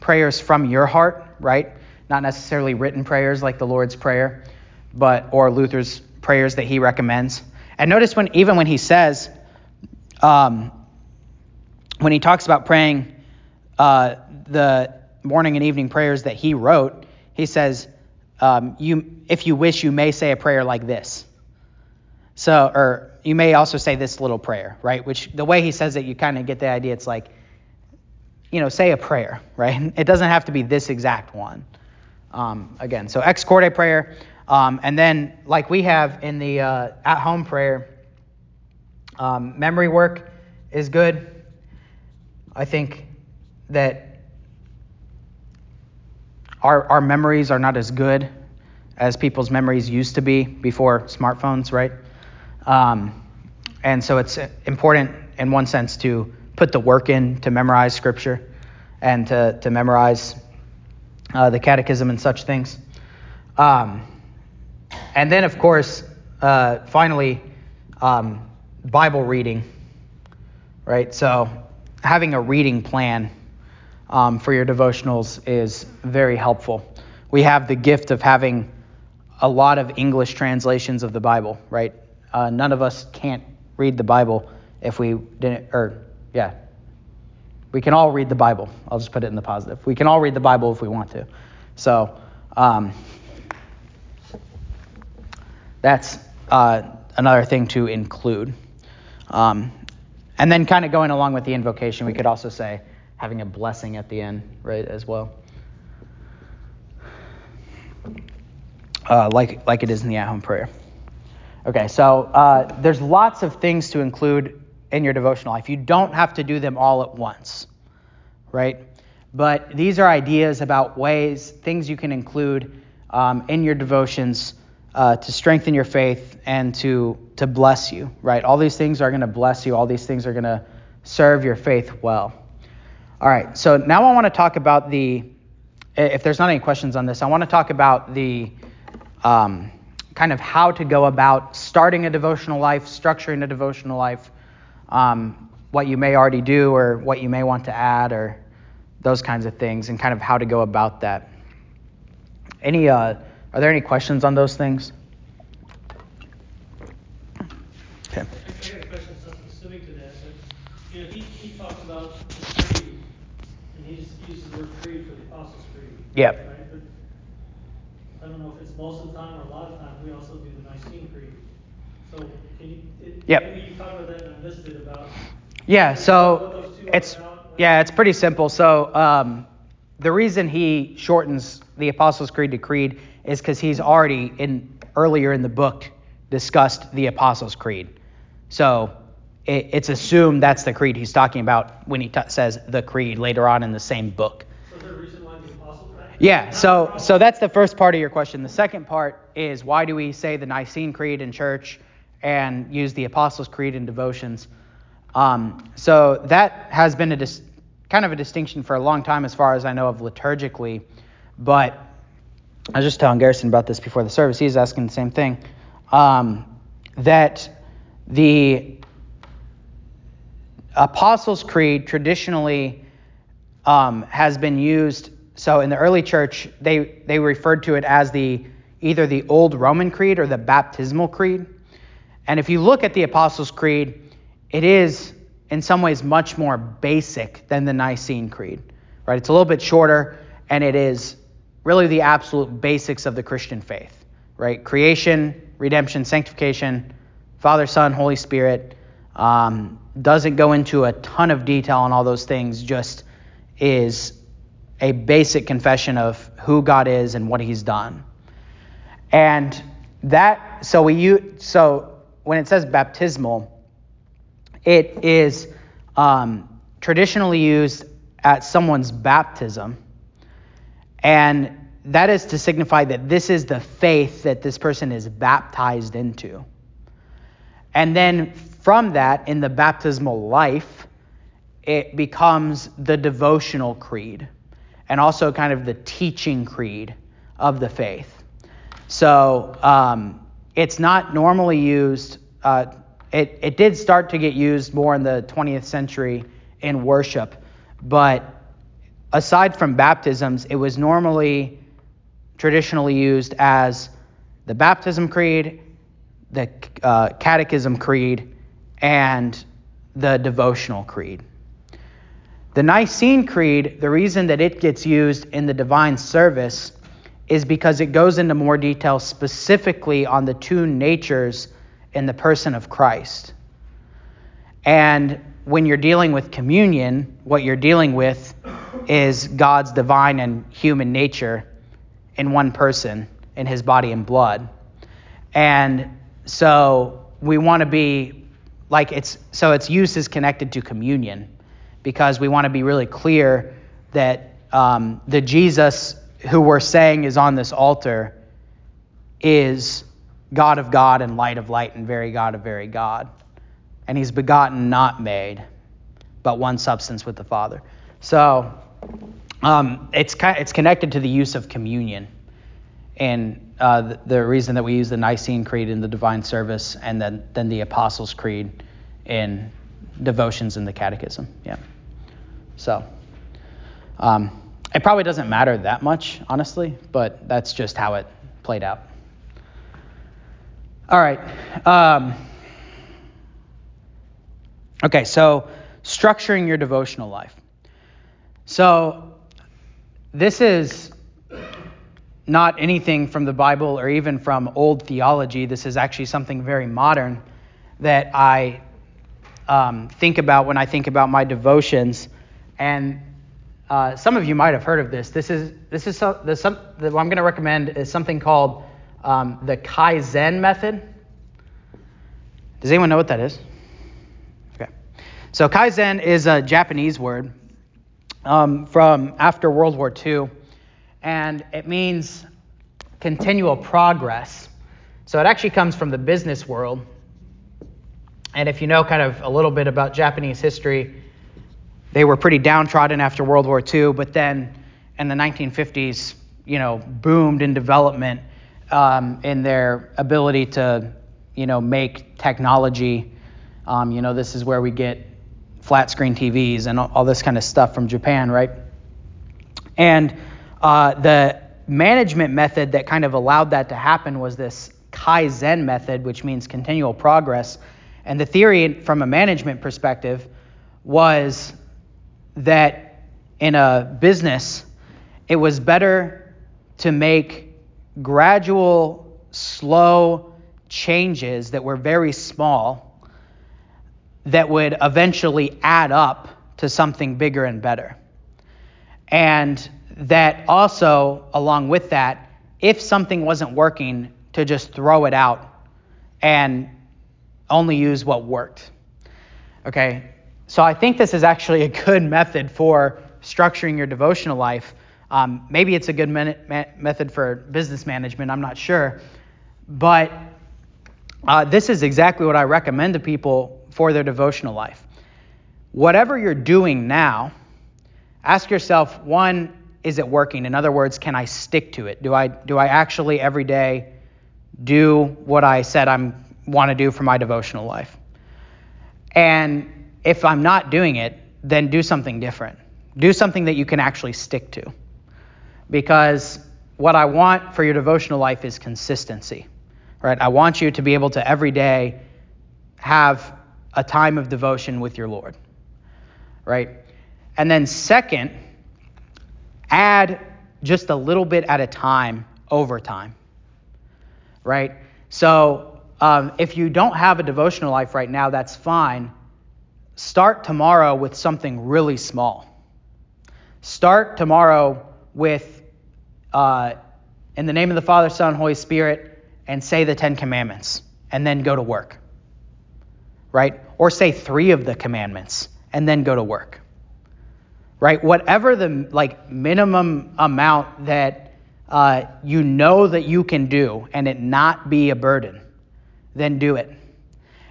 prayers from your heart, right? Not necessarily written prayers like the Lord's Prayer, but or Luther's prayers that he recommends. And notice when even when he says, um, when he talks about praying uh, the morning and evening prayers that he wrote, he says, um, "You, if you wish, you may say a prayer like this." So, or you may also say this little prayer, right? Which the way he says it, you kind of get the idea. It's like you know, say a prayer, <laughs> right? It doesn't have to be this exact one. Um, again, so ex corde prayer, um, and then like we have in the uh, at home prayer, um, memory work is good. I think that our our memories are not as good as people's memories used to be before smartphones, right? Um, and so it's important in one sense to put the work in to memorize scripture and to, to memorize uh, the catechism and such things. Um, and then, of course, uh, finally, um, Bible reading, right? So, having a reading plan um, for your devotionals is very helpful. We have the gift of having a lot of English translations of the Bible, right? Uh, none of us can't read the Bible if we didn't, or yeah. We can all read the Bible. I'll just put it in the positive. We can all read the Bible if we want to. So um, that's uh, another thing to include. Um, and then, kind of going along with the invocation, we could also say having a blessing at the end, right, as well. Uh, like, like it is in the at home prayer. Okay, so uh, there's lots of things to include in your devotional life. You don't have to do them all at once, right? But these are ideas about ways, things you can include um, in your devotions uh, to strengthen your faith and to to bless you, right? All these things are going to bless you. All these things are going to serve your faith well. All right, so now I want to talk about the. If there's not any questions on this, I want to talk about the um, kind of how to go about starting a devotional life, structuring a devotional life, um, what you may already do or what you may want to add, or those kinds of things, and kind of how to go about that. Any, uh, are there any questions on those things? Okay. I got a question specific to that, but, you know, he, he talks about the creed, and he just uses the word creed for the Apostles' Creed. Yep. Right, but I don't know if it's most of the time or a lot of times, we also do the Nicene Creed. So, can you, it, Yep. maybe you talk about that and I missed it about. Yeah, so those two are it's about. yeah, it's pretty simple. So um, the reason he shortens the Apostles' Creed to Creed is because he's already in earlier in the book discussed the Apostles' Creed. So it, it's assumed that's the creed he's talking about when he t- says the creed later on in the same book. So is reason why the Apostles? Yeah, so so that's the first part of your question. The second part is why do we say the Nicene Creed in church and use the Apostles' Creed in devotions? Um, so that has been a dis- kind of a distinction for a long time, as far as I know of liturgically. But I was just telling Garrison about this before the service. He's asking the same thing. Um, that the Apostles' Creed traditionally um, has been used. So in the early church, they they referred to it as the either the old Roman Creed or the baptismal creed. And if you look at the Apostles' Creed, it is in some ways much more basic than the Nicene Creed. Right? It's a little bit shorter, and it is really the absolute basics of the Christian faith. Right? Creation, redemption, sanctification, Father, Son, Holy Spirit. Um, doesn't go into a ton of detail on all those things. Just is a basic confession of who God is and what He's done. And that, so we use, so when it says baptismal, it is um, traditionally used at someone's baptism, and that is to signify that this is the faith that this person is baptized into. And then from that, in the baptismal life, it becomes the devotional creed and also kind of the teaching creed of the faith. So um, it's not normally used, uh, it, it did start to get used more in the 20th century in worship, but aside from baptisms, it was normally traditionally used as the baptism creed, the uh, catechism creed, and the devotional creed. The Nicene Creed, the reason that it gets used in the divine service is because it goes into more detail specifically on the two natures in the person of Christ. And when you're dealing with communion, what you're dealing with is God's divine and human nature in one person, in his body and blood. And so we want to be like it's so its use is connected to communion because we want to be really clear that um, the Jesus who we're saying is on this altar is God of God and light of light and very God of very God. And he's begotten, not made, but one substance with the Father. So um, it's, it's connected to the use of communion. And uh, the, the, reason that we use the Nicene Creed in the divine service and then, then the Apostles' Creed in devotions in the Catechism. Yeah. So um, it probably doesn't matter that much, honestly, but that's just how it played out. All right. Um, okay, so structuring your devotional life. So this is not anything from the Bible or even from old theology. This is actually something very modern that I um, think about when I think about my devotions. And uh, some of you might have heard of this. This is this is the, some, the, what I'm going to recommend is something called um, the Kaizen method. Does anyone know what that is? Okay. So Kaizen is a Japanese word um, from after World War II, and it means continual progress. So it actually comes from the business world. And if you know kind of a little bit about Japanese history, they were pretty downtrodden after World War II, but then in the 1950s, you know, boomed in development um, in their ability to, you know, make technology. Um, you know, this is where we get flat screen TVs and all, this kind of stuff from Japan, right? And uh, the management method that kind of allowed that to happen was this Kaizen method, which means continual progress. And the theory from a management perspective was that in a business, it was better to make gradual, slow changes that were very small that would eventually add up to something bigger and better. And that also, along with that, if something wasn't working, to just throw it out and only use what worked. Okay, so I think this is actually a good method for structuring your devotional life. Um, maybe it's a good method for business management, I'm not sure. But uh, this is exactly what I recommend to people for their devotional life. Whatever you're doing now, ask yourself one, is it working? In other words, can I stick to it? Do I, do I actually every day do what I said I want to do for my devotional life? And if I'm not doing it, then do something different. Do something that you can actually stick to. Because what I want for your devotional life is consistency. Right? I want you to be able to every day have a time of devotion with your Lord. Right? And then second, add just a little bit at a time over time. Right? So um, if you don't have a devotional life right now, that's fine Start tomorrow with something really small. Start tomorrow with, uh, in the name of the Father, Son, Holy Spirit, and say the Ten Commandments, and then go to work. Right? Or say three of the commandments, and then go to work. Right? Whatever the like minimum amount that uh, you know that you can do, and it not be a burden, then do it.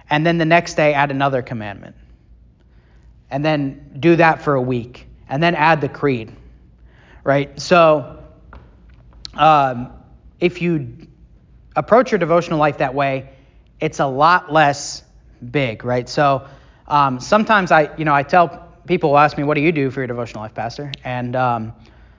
And then the next day, add another commandment and then do that for a week, and then add the creed, right? So, um, if you approach your devotional life that way, it's a lot less big, right? So, um, sometimes I, you know, I tell people ask me, "What do you do for your devotional life, Pastor?" And um,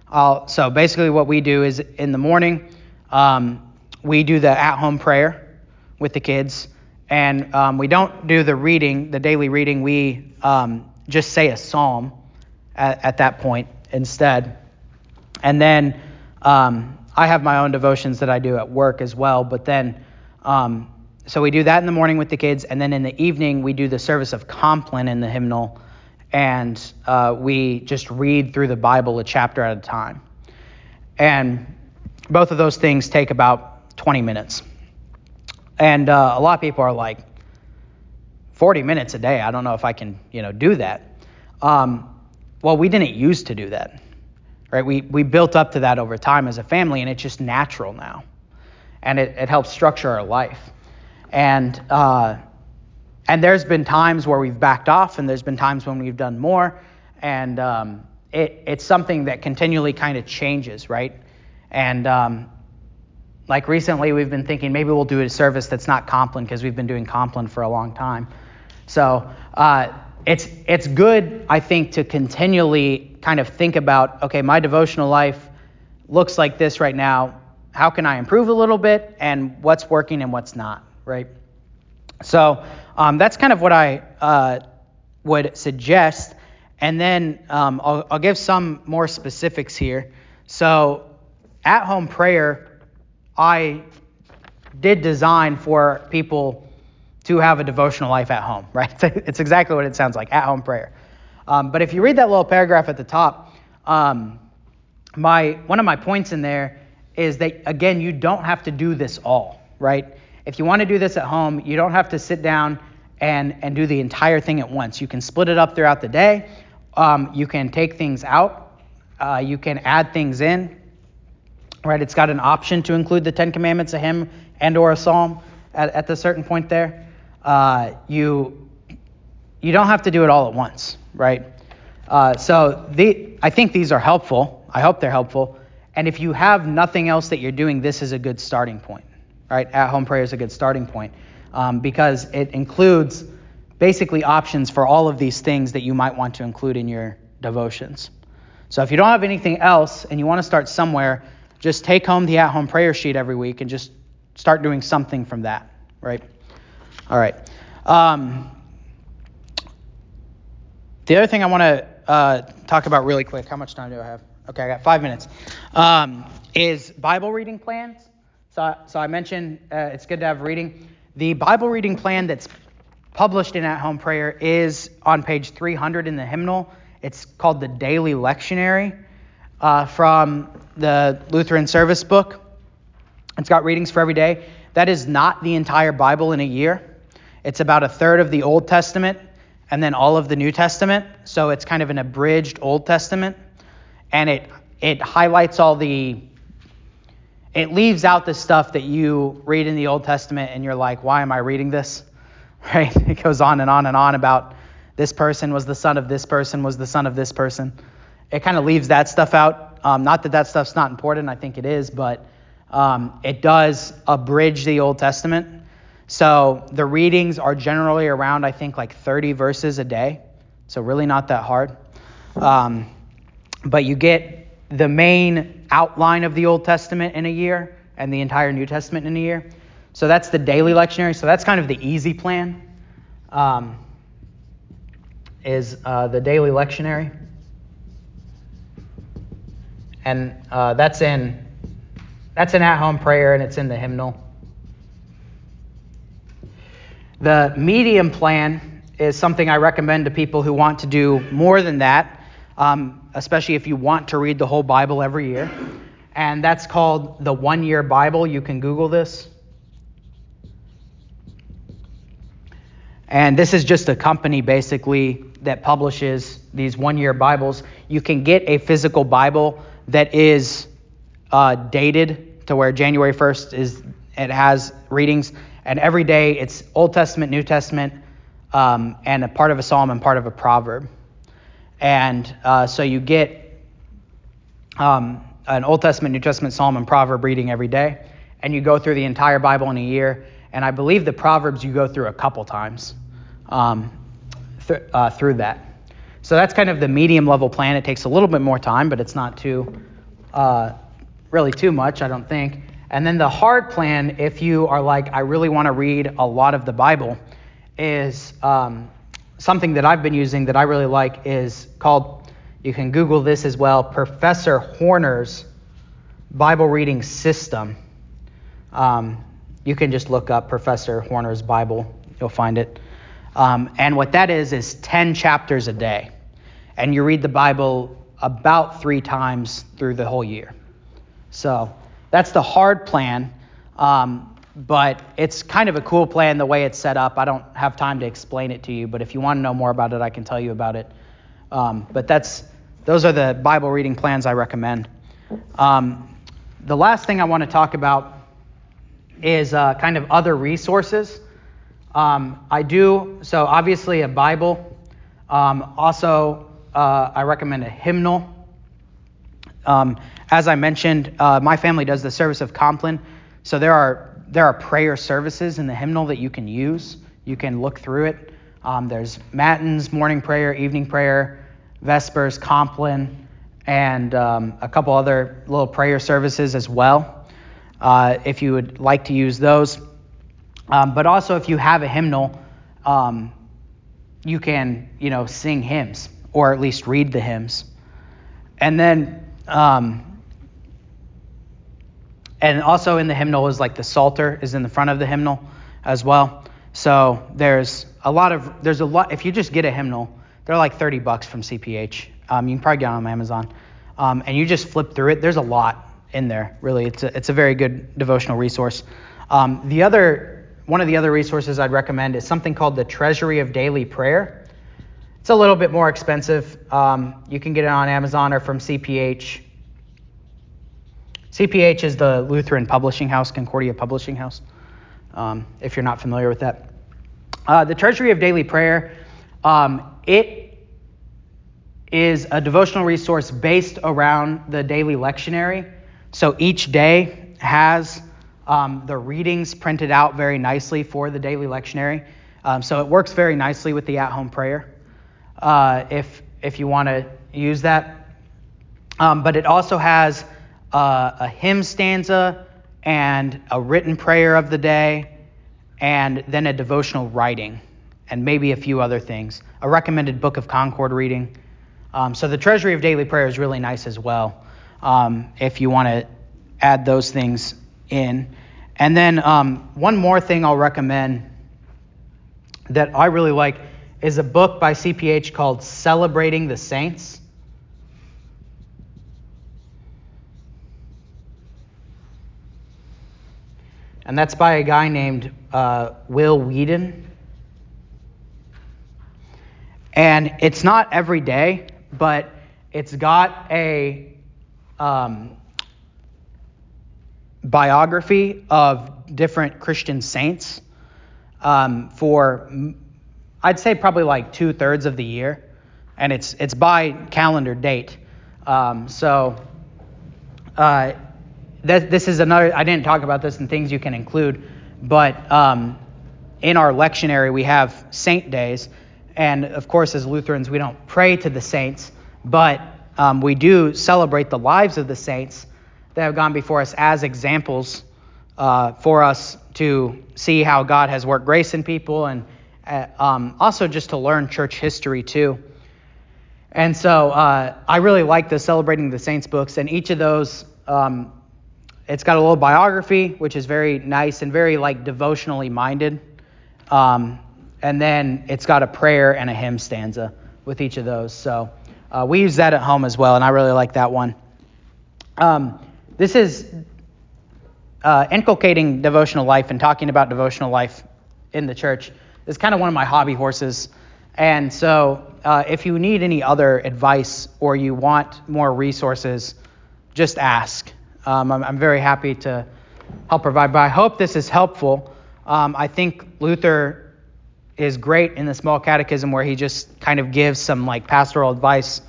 I'll, so basically, what we do is in the morning, um, we do the at-home prayer with the kids, and um, we don't do the reading, the daily reading. We um, just say a psalm at, at that point instead. And then um, I have my own devotions that I do at work as well. But then, so we do that in the morning with the kids, and then in the evening we do the service of Compline in the hymnal, and uh, we just read through the Bible a chapter at a time. And both of those things take about 20 minutes. And uh, a lot of people are like, 40 minutes a day. I don't know if I can, you know, do that. Um, well, we didn't used to do that, right? We, we built up to that over time as a family, and it's just natural now. And it, it helps structure our life. And, uh, and there's been times where we've backed off, and there's been times when we've done more. And um, it, it's something that continually kind of changes, right? And um, like recently, we've been thinking maybe we'll do a service that's not Compline because we've been doing Compline for a long time. So uh, it's it's good, I think, to continually kind of think about, okay, my devotional life looks like this right now. How can I improve a little bit, and what's working and what's not, right? So um, that's kind of what I uh, would suggest. And then um, I'll, I'll give some more specifics here. So at home prayer, I did design for people to have a devotional life at home, <laughs> right? It's exactly what it sounds like at home prayer. Um, but if you read that little paragraph at the top, um, my one of my points in there is that again, you don't have to do this all, right? If you want to do this at home, you don't have to sit down and and do the entire thing at once. You can split it up throughout the day. Um, you can take things out. Uh, you can add things in. Right? It's got an option to include the Ten Commandments, a hymn, and or a psalm at, at the certain point there. Uh, you you don't have to do it all at once, right? Uh, so the, I think these are helpful. I hope they're helpful. And if you have nothing else that you're doing, this is a good starting point, right? At home prayer is a good starting point um, because it includes basically options for all of these things that you might want to include in your devotions. So if you don't have anything else and you want to start somewhere, just take home the at home prayer sheet every week and just start doing something from that, right? All right. Um, the other thing I want to uh, talk about really quick, how much time do I have? Okay, I got five minutes. Um, is Bible reading plans. So, so I mentioned uh, it's good to have reading. The Bible reading plan that's published in At Home Prayer is on page 300 in the hymnal. It's called the Daily Lectionary uh, from the Lutheran Service Book. It's got readings for every day. That is not the entire Bible in a year. It's about a third of the Old Testament and then all of the New Testament. So it's kind of an abridged Old Testament. And it it highlights all the it leaves out the stuff that you read in the Old Testament and you're like, why am I reading this? <laughs> Right? It goes on and on and on about this person was the son of this person, was the son of this person. It kind of leaves that stuff out. Um, not that that stuff's not important, I think it is, but um, it does abridge the Old Testament. So the readings are generally around, I think, like 30 verses a day. So really not that hard. Um, but you get the main outline of the Old Testament in a year and the entire New Testament in a year. So that's the daily lectionary. So that's kind of the easy plan. Um, is uh, the daily lectionary, and uh, that's in that's an at-home prayer, and it's in the hymnal. The medium plan is something I recommend to people who want to do more than that, um, especially if you want to read the whole Bible every year. And that's called the One Year Bible. You can Google this. And this is just a company basically that publishes these one year Bibles. You can get a physical Bible that is uh, dated to where January 1st is it has readings and every day it's Old Testament, New Testament, um, and a part of a psalm and part of a proverb. And uh, so you get um, an Old Testament, New Testament, psalm, and proverb reading every day, and you go through the entire Bible in a year. And I believe the proverbs you go through a couple times um, th- uh, through that. So that's kind of the medium level plan. It takes a little bit more time, but it's not too uh, really too much, I don't think. And then the hard plan, if you are like, I really want to read a lot of the Bible, is um, something that I've been using that I really like is called, you can Google this as well, Professor Horner's Bible Reading System. Um, you can just look up Professor Horner's Bible, you'll find it. Um, and what that is, is 10 chapters a day. And you read the Bible about three times through the whole year. So, that's the hard plan, um, but it's kind of a cool plan the way it's set up. I don't have time to explain it to you, but if you want to know more about it, I can tell you about it. Um, but that's those are the Bible reading plans I recommend. Um, the last thing I want to talk about is uh, kind of other resources. Um, I do so obviously a Bible. Um, also, uh, I recommend a hymnal. Um, as I mentioned, uh, my family does the service of Compline, so there are there are prayer services in the hymnal that you can use. You can look through it. Um, there's matins, morning prayer, evening prayer, vespers, Compline, and um, a couple other little prayer services as well. Uh, if you would like to use those, um, but also if you have a hymnal, um, you can you know sing hymns or at least read the hymns, and then um, and also in the hymnal is like the Psalter is in the front of the hymnal as well. So there's a lot of there's a lot. If you just get a hymnal, they're like 30 bucks from CPH. Um, you can probably get them on Amazon, um, and you just flip through it. There's a lot in there. Really, it's a, it's a very good devotional resource. Um, the other one of the other resources I'd recommend is something called the Treasury of Daily Prayer. It's a little bit more expensive. Um, you can get it on Amazon or from CPH. CPH is the Lutheran Publishing House, Concordia Publishing House, um, if you're not familiar with that. Uh, the Treasury of Daily Prayer, um, it is a devotional resource based around the daily lectionary. So each day has um, the readings printed out very nicely for the daily lectionary. Um, so it works very nicely with the at-home prayer, uh, if if you want to use that. Um, but it also has uh, a hymn stanza and a written prayer of the day, and then a devotional writing, and maybe a few other things. A recommended Book of Concord reading. Um, so the Treasury of Daily Prayer is really nice as well, um, if you want to add those things in. And then um, one more thing I'll recommend that I really like is a book by CPH called Celebrating the Saints. And that's by a guy named uh, Will Weedon. And it's not every day, but it's got a um, biography of different Christian saints um, for, I'd say, probably like two thirds of the year. And it's, it's by calendar date. Um, so, uh, that, this is another, I didn't talk about this and things you can include, but um, in our lectionary, we have saint days. And of course, as Lutherans, we don't pray to the saints, but um, we do celebrate the lives of the saints that have gone before us as examples uh, for us to see how God has worked grace in people and uh, um, also just to learn church history too. And so uh, I really like the Celebrating the Saints books, and each of those, um, it's got a little biography, which is very nice and very like devotionally minded. Um, and then it's got a prayer and a hymn stanza with each of those. So uh, we use that at home as well, and I really like that one. Um, this is uh, inculcating devotional life and talking about devotional life in the church is kind of one of my hobby horses. And so, uh, if you need any other advice or you want more resources, just ask. Um, I'm, I'm, very happy to help provide. But I hope this is helpful. Um, I think Luther is great in the small catechism where he just kind of gives some like pastoral advice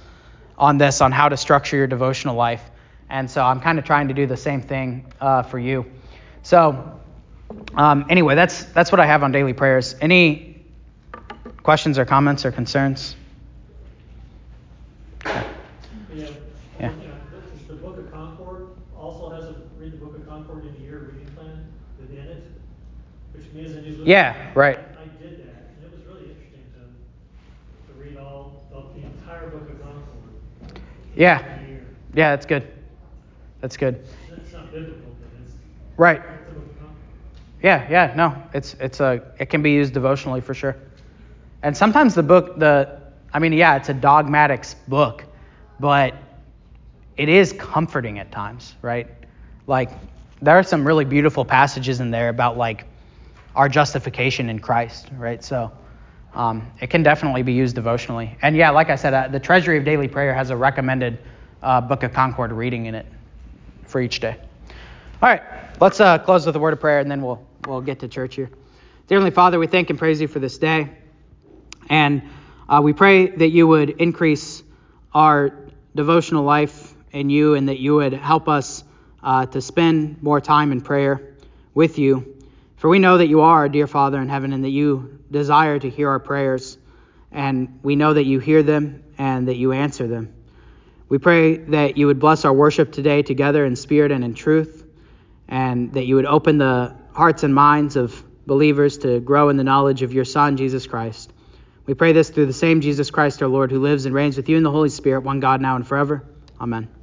on this, on how to structure your devotional life. And so I'm kind of trying to do the same thing uh, for you. So um, anyway, that's that's what I have on daily prayers. Any questions or comments or concerns? Yeah. Yeah. The Book of Concord also has a read the Book of Concord in a year reading plan within it, which means that you Yeah, right. I, did that, and it was really interesting to to read all of the entire Book of Concord. Yeah. Yeah, that's good. That's good. Not biblical, but it's right. Yeah, yeah, no, it's it's a it can be used devotionally for sure. And sometimes the book, the I mean, yeah, it's a dogmatic book, but it is comforting at times, right? Like there are some really beautiful passages in there about like our justification in Christ, right? So um, it can definitely be used devotionally. And yeah, like I said, uh, the Treasury of Daily Prayer has a recommended uh, Book of Concord reading in it for each day. All right, let's uh, close with a word of prayer and then we'll, we'll get to church here. Dear Heavenly Father, we thank and praise you for this day. And uh, we pray that you would increase our devotional life in you and that you would help us uh, to spend more time in prayer with you. For we know that you are our dear Father in heaven and that you desire to hear our prayers. And we know that you hear them and that you answer them. We pray that you would bless our worship today together in spirit and in truth, and that you would open the hearts and minds of believers to grow in the knowledge of your Son, Jesus Christ. We pray this through the same Jesus Christ our Lord, who lives and reigns with you in the Holy Spirit, one God now and forever. Amen.